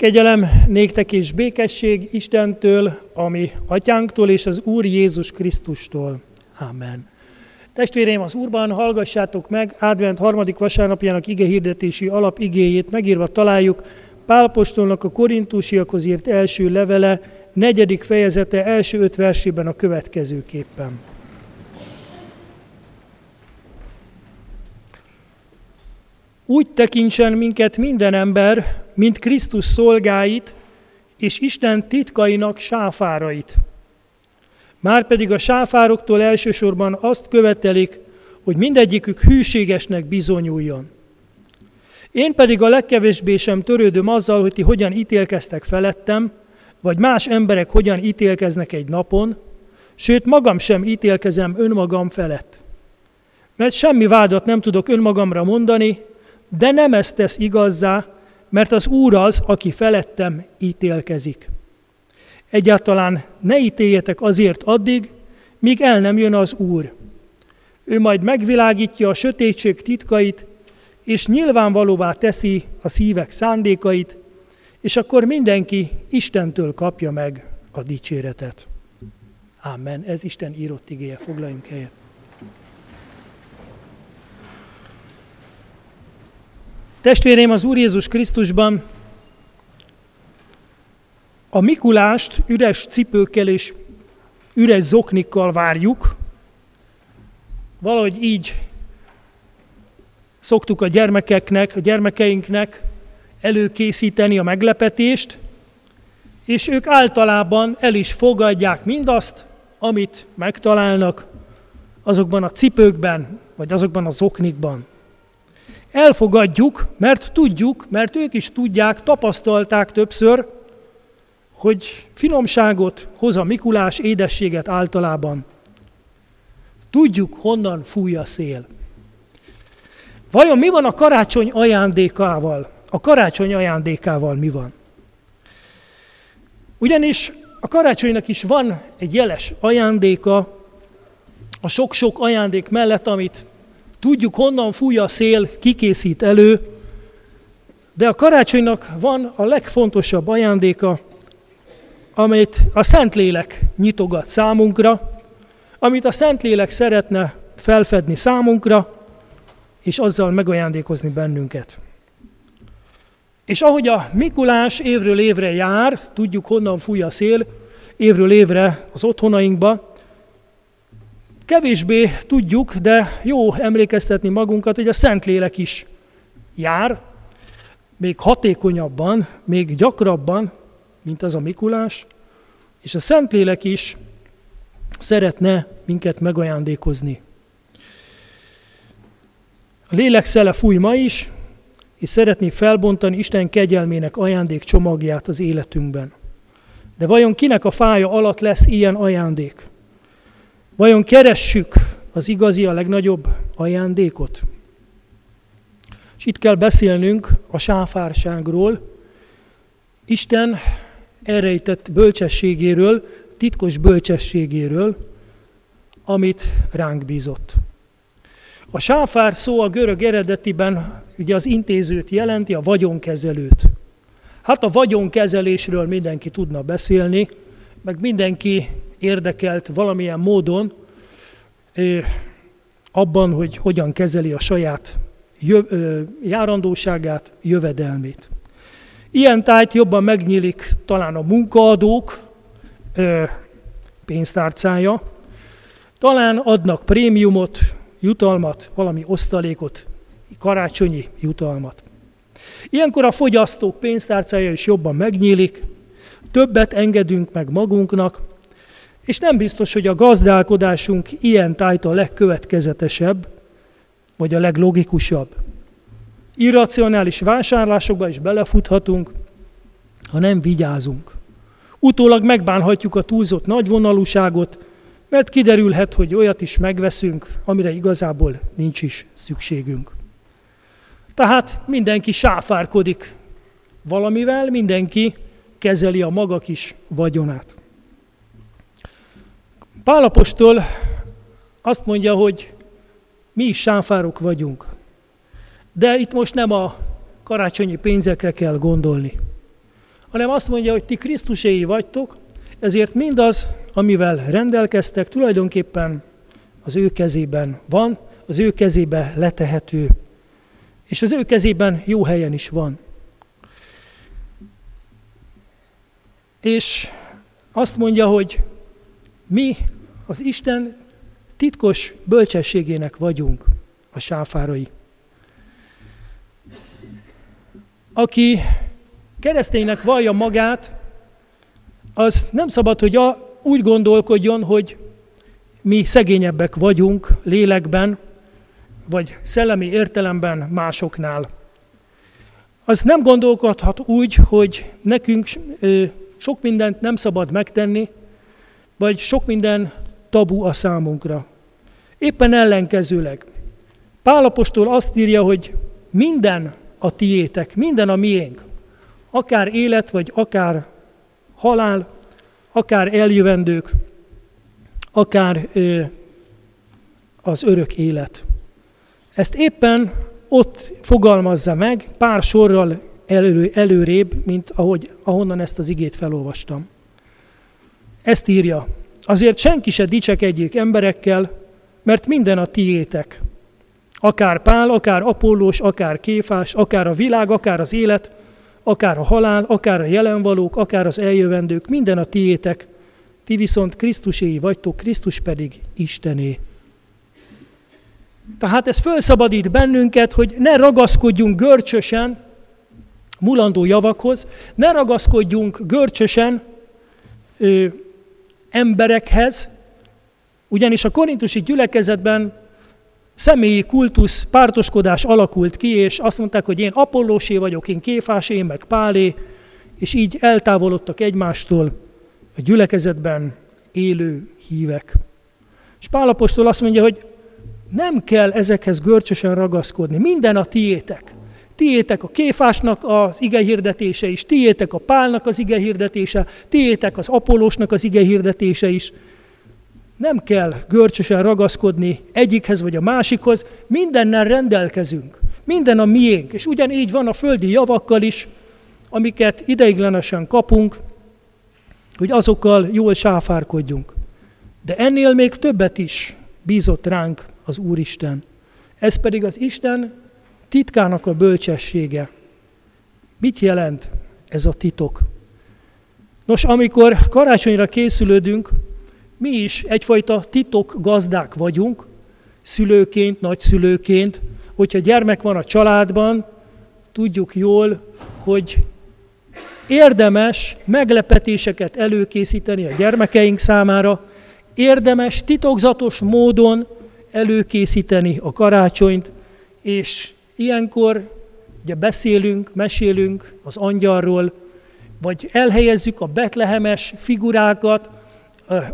Kegyelem néktek és békesség Istentől, ami atyánktól és az Úr Jézus Krisztustól. Amen. Testvéreim, az Úrban hallgassátok meg Advent harmadik vasárnapjának ige hirdetési alapigéjét megírva találjuk Pálapostolnak a korintusiakhoz írt első levele, negyedik fejezete első öt versében a következőképpen. Úgy tekintsen minket minden ember, mint Krisztus szolgáit és Isten titkainak sáfárait. Márpedig a sáfároktól elsősorban azt követelik, hogy mindegyikük hűségesnek bizonyuljon. Én pedig a legkevésbé sem törődöm azzal, hogy ti hogyan ítélkeztek felettem, vagy más emberek hogyan ítélkeznek egy napon, sőt magam sem ítélkezem önmagam felett. Mert semmi vádat nem tudok önmagamra mondani, de nem ezt tesz igazzá, mert az Úr az, aki felettem ítélkezik. Egyáltalán ne ítéljetek azért addig, míg el nem jön az Úr. Ő majd megvilágítja a sötétség titkait, és nyilvánvalóvá teszi a szívek szándékait, és akkor mindenki Istentől kapja meg a dicséretet. Amen. Ez Isten írott igéje. Foglaljunk helyet. Testvérém, az Úr Jézus Krisztusban a Mikulást üres cipőkkel és üres zoknikkal várjuk. Valahogy így szoktuk a gyermekeknek, a gyermekeinknek előkészíteni a meglepetést, és ők általában el is fogadják mindazt, amit megtalálnak azokban a cipőkben, vagy azokban az oknikban. Elfogadjuk, mert tudjuk, mert ők is tudják, tapasztalták többször, hogy finomságot hoz a Mikulás édességet általában. Tudjuk, honnan fúj a szél. Vajon mi van a karácsony ajándékával? A karácsony ajándékával mi van? Ugyanis a karácsonynak is van egy jeles ajándéka, a sok-sok ajándék mellett, amit tudjuk honnan fúj a szél, kikészít elő, de a karácsonynak van a legfontosabb ajándéka, amit a Szentlélek nyitogat számunkra, amit a Szentlélek szeretne felfedni számunkra, és azzal megajándékozni bennünket. És ahogy a Mikulás évről évre jár, tudjuk honnan fúj a szél, évről évre az otthonainkba, Kevésbé tudjuk, de jó emlékeztetni magunkat, hogy a Szentlélek is jár, még hatékonyabban, még gyakrabban, mint az a Mikulás, és a Szentlélek is szeretne minket megajándékozni. A lélek szele fúj ma is, és szeretné felbontani Isten kegyelmének ajándék csomagját az életünkben. De vajon kinek a fája alatt lesz ilyen ajándék? Vajon keressük az igazi, a legnagyobb ajándékot? És itt kell beszélnünk a sáfárságról, Isten elrejtett bölcsességéről, titkos bölcsességéről, amit ránk bízott. A sáfár szó a görög eredetiben ugye az intézőt jelenti, a vagyonkezelőt. Hát a vagyonkezelésről mindenki tudna beszélni, meg mindenki érdekelt valamilyen módon abban, hogy hogyan kezeli a saját járandóságát, jövedelmét. Ilyen tájt jobban megnyílik talán a munkaadók pénztárcája, talán adnak prémiumot, jutalmat, valami osztalékot, karácsonyi jutalmat. Ilyenkor a fogyasztók pénztárcája is jobban megnyílik, többet engedünk meg magunknak, és nem biztos, hogy a gazdálkodásunk ilyen tájt a legkövetkezetesebb, vagy a leglogikusabb. Irracionális vásárlásokba is belefuthatunk, ha nem vigyázunk. Utólag megbánhatjuk a túlzott nagyvonalúságot, mert kiderülhet, hogy olyat is megveszünk, amire igazából nincs is szükségünk. Tehát mindenki sáfárkodik valamivel, mindenki kezeli a maga kis vagyonát. Pálapostól azt mondja, hogy mi is sáfárok vagyunk. De itt most nem a karácsonyi pénzekre kell gondolni, hanem azt mondja, hogy ti Krisztuséi vagytok, ezért mindaz, amivel rendelkeztek, tulajdonképpen az ő kezében van, az ő kezébe letehető, és az ő kezében jó helyen is van. És azt mondja, hogy mi az Isten titkos bölcsességének vagyunk a sáfárai. Aki kereszténynek vallja magát, az nem szabad, hogy a, úgy gondolkodjon, hogy mi szegényebbek vagyunk lélekben, vagy szellemi értelemben másoknál. Az nem gondolkodhat úgy, hogy nekünk sok mindent nem szabad megtenni, vagy sok minden tabu a számunkra. Éppen ellenkezőleg. Pálapostól azt írja, hogy minden a tiétek, minden a miénk. Akár élet, vagy akár halál, akár eljövendők, akár ö, az örök élet. Ezt éppen ott fogalmazza meg, pár sorral elő, előrébb, mint ahogy, ahonnan ezt az igét felolvastam. Ezt írja, azért senki se dicsekedjék emberekkel, mert minden a tiétek. Akár Pál, akár Apollós, akár Kéfás, akár a világ, akár az élet, akár a halál, akár a jelenvalók, akár az eljövendők, minden a tiétek, ti viszont Krisztuséi vagytok, Krisztus pedig Istené. Tehát ez felszabadít bennünket, hogy ne ragaszkodjunk görcsösen mulandó javakhoz, ne ragaszkodjunk görcsösen ö, emberekhez, ugyanis a korintusi gyülekezetben személyi kultusz, pártoskodás alakult ki, és azt mondták, hogy én Apollósé vagyok, én Kéfásé, én meg Pálé, és így eltávolodtak egymástól a gyülekezetben élő hívek. És Pálapostól azt mondja, hogy nem kell ezekhez görcsösen ragaszkodni, minden a tiétek. Tiétek a Kéfásnak az ige hirdetése is, tiétek a Pálnak az ige hirdetése, tiétek az Apollósnak az ige hirdetése is. Nem kell görcsösen ragaszkodni egyikhez vagy a másikhoz, mindennel rendelkezünk. Minden a miénk, és ugyanígy van a földi javakkal is, amiket ideiglenesen kapunk, hogy azokkal jól sáfárkodjunk. De ennél még többet is bízott ránk az Úristen. Ez pedig az Isten titkának a bölcsessége. Mit jelent ez a titok? Nos, amikor karácsonyra készülődünk, mi is egyfajta titok gazdák vagyunk, szülőként, nagyszülőként, hogyha gyermek van a családban, tudjuk jól, hogy érdemes meglepetéseket előkészíteni a gyermekeink számára, érdemes titokzatos módon előkészíteni a karácsonyt, és ilyenkor ugye beszélünk, mesélünk az angyalról, vagy elhelyezzük a betlehemes figurákat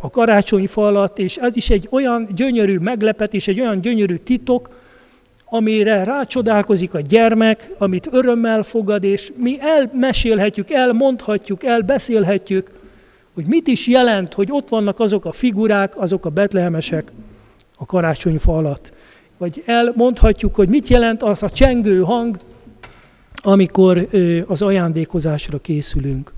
a karácsonyfa alatt, és ez is egy olyan gyönyörű meglepetés, egy olyan gyönyörű titok, amire rácsodálkozik a gyermek, amit örömmel fogad, és mi elmesélhetjük, elmondhatjuk, elbeszélhetjük, hogy mit is jelent, hogy ott vannak azok a figurák, azok a betlehemesek a karácsonyfa alatt. Vagy elmondhatjuk, hogy mit jelent az a csengő hang, amikor az ajándékozásra készülünk.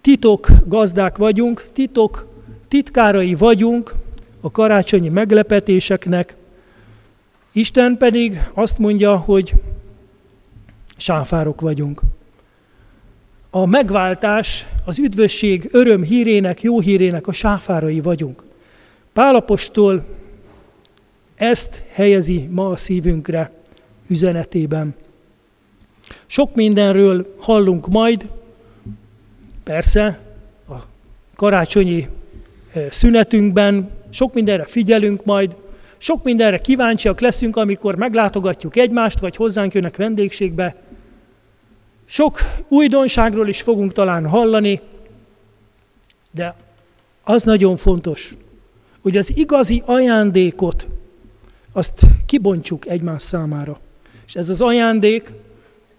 Titok gazdák vagyunk, titok titkárai vagyunk a karácsonyi meglepetéseknek, Isten pedig azt mondja, hogy sáfárok vagyunk. A megváltás, az üdvösség öröm hírének, jó hírének a sáfárai vagyunk. Pálapostól ezt helyezi ma a szívünkre üzenetében. Sok mindenről hallunk majd, persze a karácsonyi szünetünkben, sok mindenre figyelünk majd, sok mindenre kíváncsiak leszünk, amikor meglátogatjuk egymást, vagy hozzánk jönnek vendégségbe. Sok újdonságról is fogunk talán hallani, de az nagyon fontos, hogy az igazi ajándékot azt kibontsuk egymás számára. És ez az ajándék,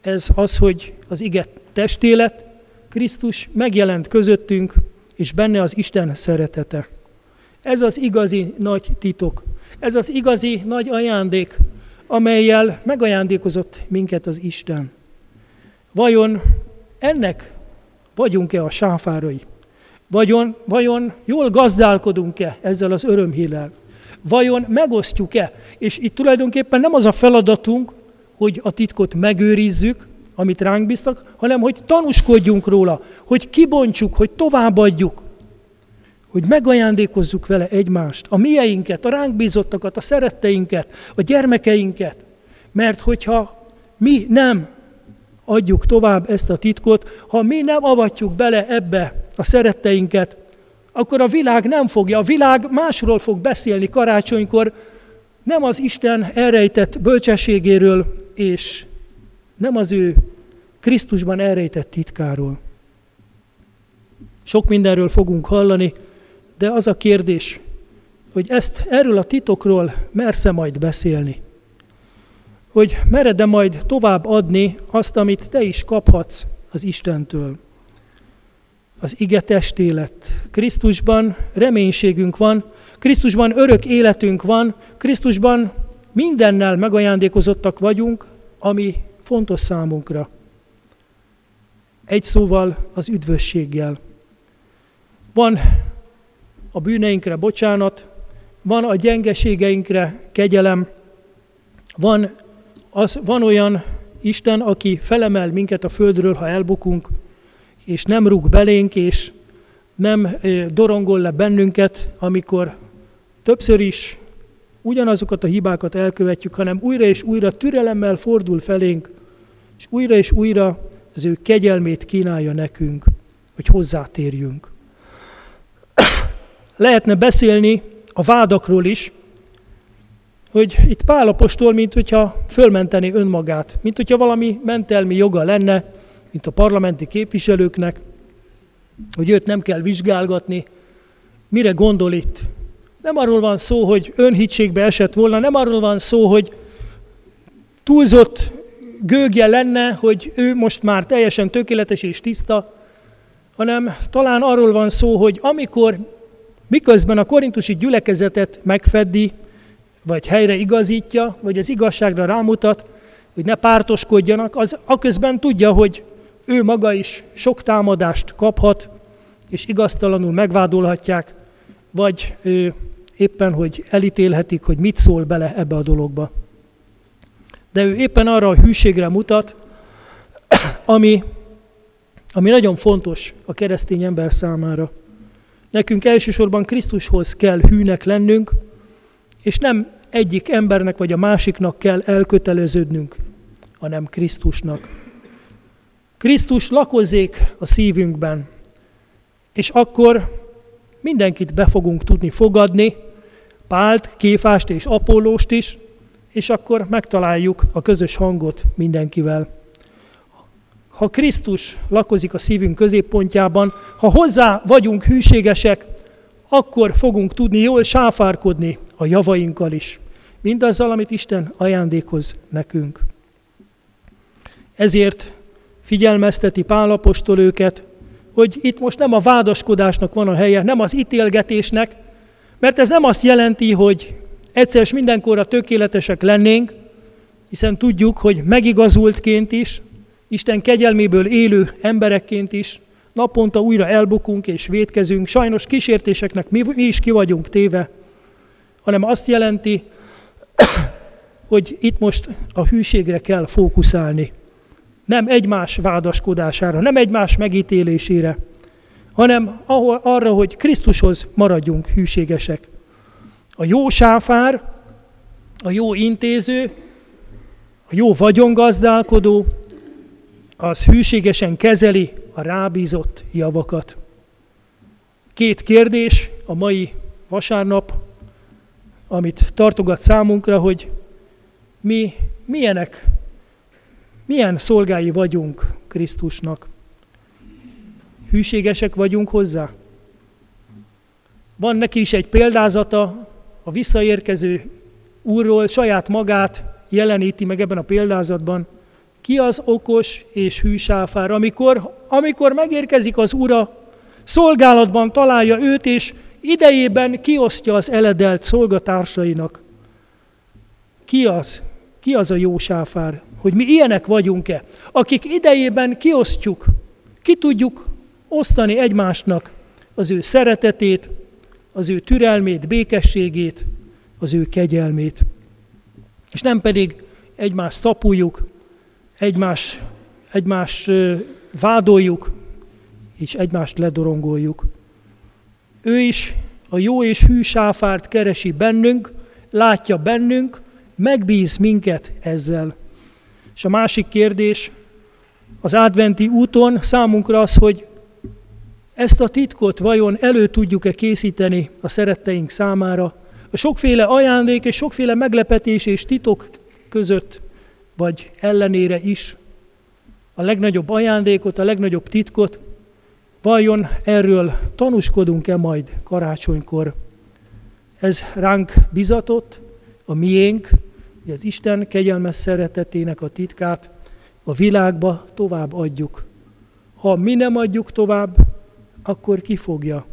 ez az, hogy az ige testélet, Krisztus megjelent közöttünk, és benne az Isten szeretete. Ez az igazi nagy titok. Ez az igazi nagy ajándék, amelyel megajándékozott minket az Isten. Vajon ennek vagyunk-e a sáfárai? Vajon, vajon jól gazdálkodunk-e ezzel az örömhírrel? Vajon megosztjuk-e? És itt tulajdonképpen nem az a feladatunk, hogy a titkot megőrizzük, amit ránk bíztak, hanem hogy tanúskodjunk róla, hogy kibontsuk, hogy továbbadjuk, hogy megajándékozzuk vele egymást, a mieinket, a ránk bízottakat, a szeretteinket, a gyermekeinket. Mert hogyha mi nem adjuk tovább ezt a titkot, ha mi nem avatjuk bele ebbe a szeretteinket, akkor a világ nem fogja. A világ másról fog beszélni karácsonykor, nem az Isten elrejtett bölcsességéről, és nem az ő Krisztusban elrejtett titkáról. Sok mindenről fogunk hallani, de az a kérdés, hogy ezt erről a titokról mersze majd beszélni. Hogy mered-e majd tovább adni azt, amit te is kaphatsz az Istentől. Az ige testélet. Krisztusban reménységünk van, Krisztusban örök életünk van, Krisztusban mindennel megajándékozottak vagyunk, ami fontos számunkra. Egy szóval az üdvösséggel. Van a bűneinkre bocsánat, van a gyengeségeinkre kegyelem, van, az, van olyan Isten, aki felemel minket a földről, ha elbukunk, és nem rúg belénk, és nem dorongol le bennünket, amikor többször is ugyanazokat a hibákat elkövetjük, hanem újra és újra türelemmel fordul felénk, és újra és újra az ő kegyelmét kínálja nekünk, hogy hozzátérjünk. Lehetne beszélni a vádakról is, hogy itt Pálapostól, mint hogyha fölmenteni önmagát, mint hogyha valami mentelmi joga lenne, mint a parlamenti képviselőknek, hogy őt nem kell vizsgálgatni, mire gondol itt. Nem arról van szó, hogy önhitségbe esett volna, nem arról van szó, hogy túlzott gőgje lenne, hogy ő most már teljesen tökéletes és tiszta, hanem talán arról van szó, hogy amikor miközben a korintusi gyülekezetet megfeddi, vagy helyre igazítja, vagy az igazságra rámutat, hogy ne pártoskodjanak, az aközben tudja, hogy ő maga is sok támadást kaphat, és igaztalanul megvádolhatják, vagy ő éppen, hogy elítélhetik, hogy mit szól bele ebbe a dologba de ő éppen arra a hűségre mutat, ami, ami nagyon fontos a keresztény ember számára. Nekünk elsősorban Krisztushoz kell hűnek lennünk, és nem egyik embernek vagy a másiknak kell elköteleződnünk, hanem Krisztusnak. Krisztus lakozik a szívünkben, és akkor mindenkit be fogunk tudni fogadni, Pált, Kéfást és Apollóst is, és akkor megtaláljuk a közös hangot mindenkivel. Ha Krisztus lakozik a szívünk középpontjában, ha hozzá vagyunk hűségesek, akkor fogunk tudni jól sáfárkodni a javainkkal is. Mindazzal, amit Isten ajándékoz nekünk. Ezért figyelmezteti Pálapostól őket, hogy itt most nem a vádaskodásnak van a helye, nem az ítélgetésnek, mert ez nem azt jelenti, hogy egyszer és mindenkorra tökéletesek lennénk, hiszen tudjuk, hogy megigazultként is, Isten kegyelméből élő emberekként is naponta újra elbukunk és védkezünk, sajnos kísértéseknek mi, mi is ki vagyunk téve, hanem azt jelenti, hogy itt most a hűségre kell fókuszálni. Nem egymás vádaskodására, nem egymás megítélésére, hanem ahol, arra, hogy Krisztushoz maradjunk hűségesek. A jó sáfár, a jó intéző, a jó vagyongazdálkodó, az hűségesen kezeli a rábízott javakat. Két kérdés a mai vasárnap, amit tartogat számunkra, hogy mi milyenek, milyen szolgái vagyunk Krisztusnak. Hűségesek vagyunk hozzá? Van neki is egy példázata, a visszaérkező úrról saját magát jeleníti meg ebben a példázatban. Ki az okos és hű sáfár, amikor, amikor megérkezik az ura, szolgálatban találja őt, és idejében kiosztja az eledelt szolgatársainak. Ki az? Ki az a jó sáfár? Hogy mi ilyenek vagyunk-e? Akik idejében kiosztjuk, ki tudjuk osztani egymásnak az ő szeretetét, az ő türelmét, békességét, az ő kegyelmét. És nem pedig egymást szapuljuk, egymás, egymás vádoljuk, és egymást ledorongoljuk. Ő is a jó és hű sáfárt keresi bennünk, látja bennünk, megbíz minket ezzel. És a másik kérdés az adventi úton számunkra az, hogy ezt a titkot vajon elő tudjuk-e készíteni a szeretteink számára, a sokféle ajándék és sokféle meglepetés és titok között, vagy ellenére is. A legnagyobb ajándékot, a legnagyobb titkot, vajon erről tanúskodunk-e majd karácsonykor? Ez ránk bizatott, a miénk, hogy az Isten kegyelmes szeretetének a titkát a világba tovább adjuk. Ha mi nem adjuk tovább, akkor ki fogja?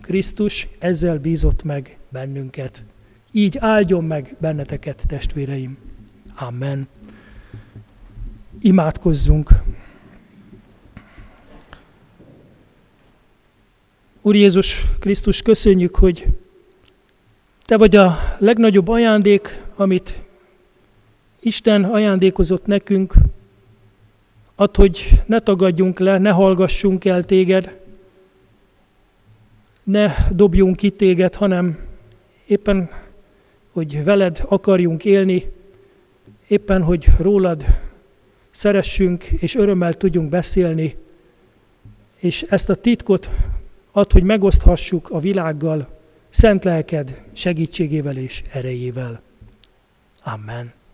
Krisztus ezzel bízott meg bennünket. Így áldjon meg benneteket, testvéreim. Amen. Imádkozzunk. Úr Jézus Krisztus, köszönjük, hogy Te vagy a legnagyobb ajándék, amit Isten ajándékozott nekünk, ad, hogy ne tagadjunk le, ne hallgassunk el téged, ne dobjunk ki téged, hanem éppen, hogy veled akarjunk élni, éppen, hogy rólad szeressünk, és örömmel tudjunk beszélni, és ezt a titkot ad, hogy megoszthassuk a világgal, szent lelked segítségével és erejével. Amen.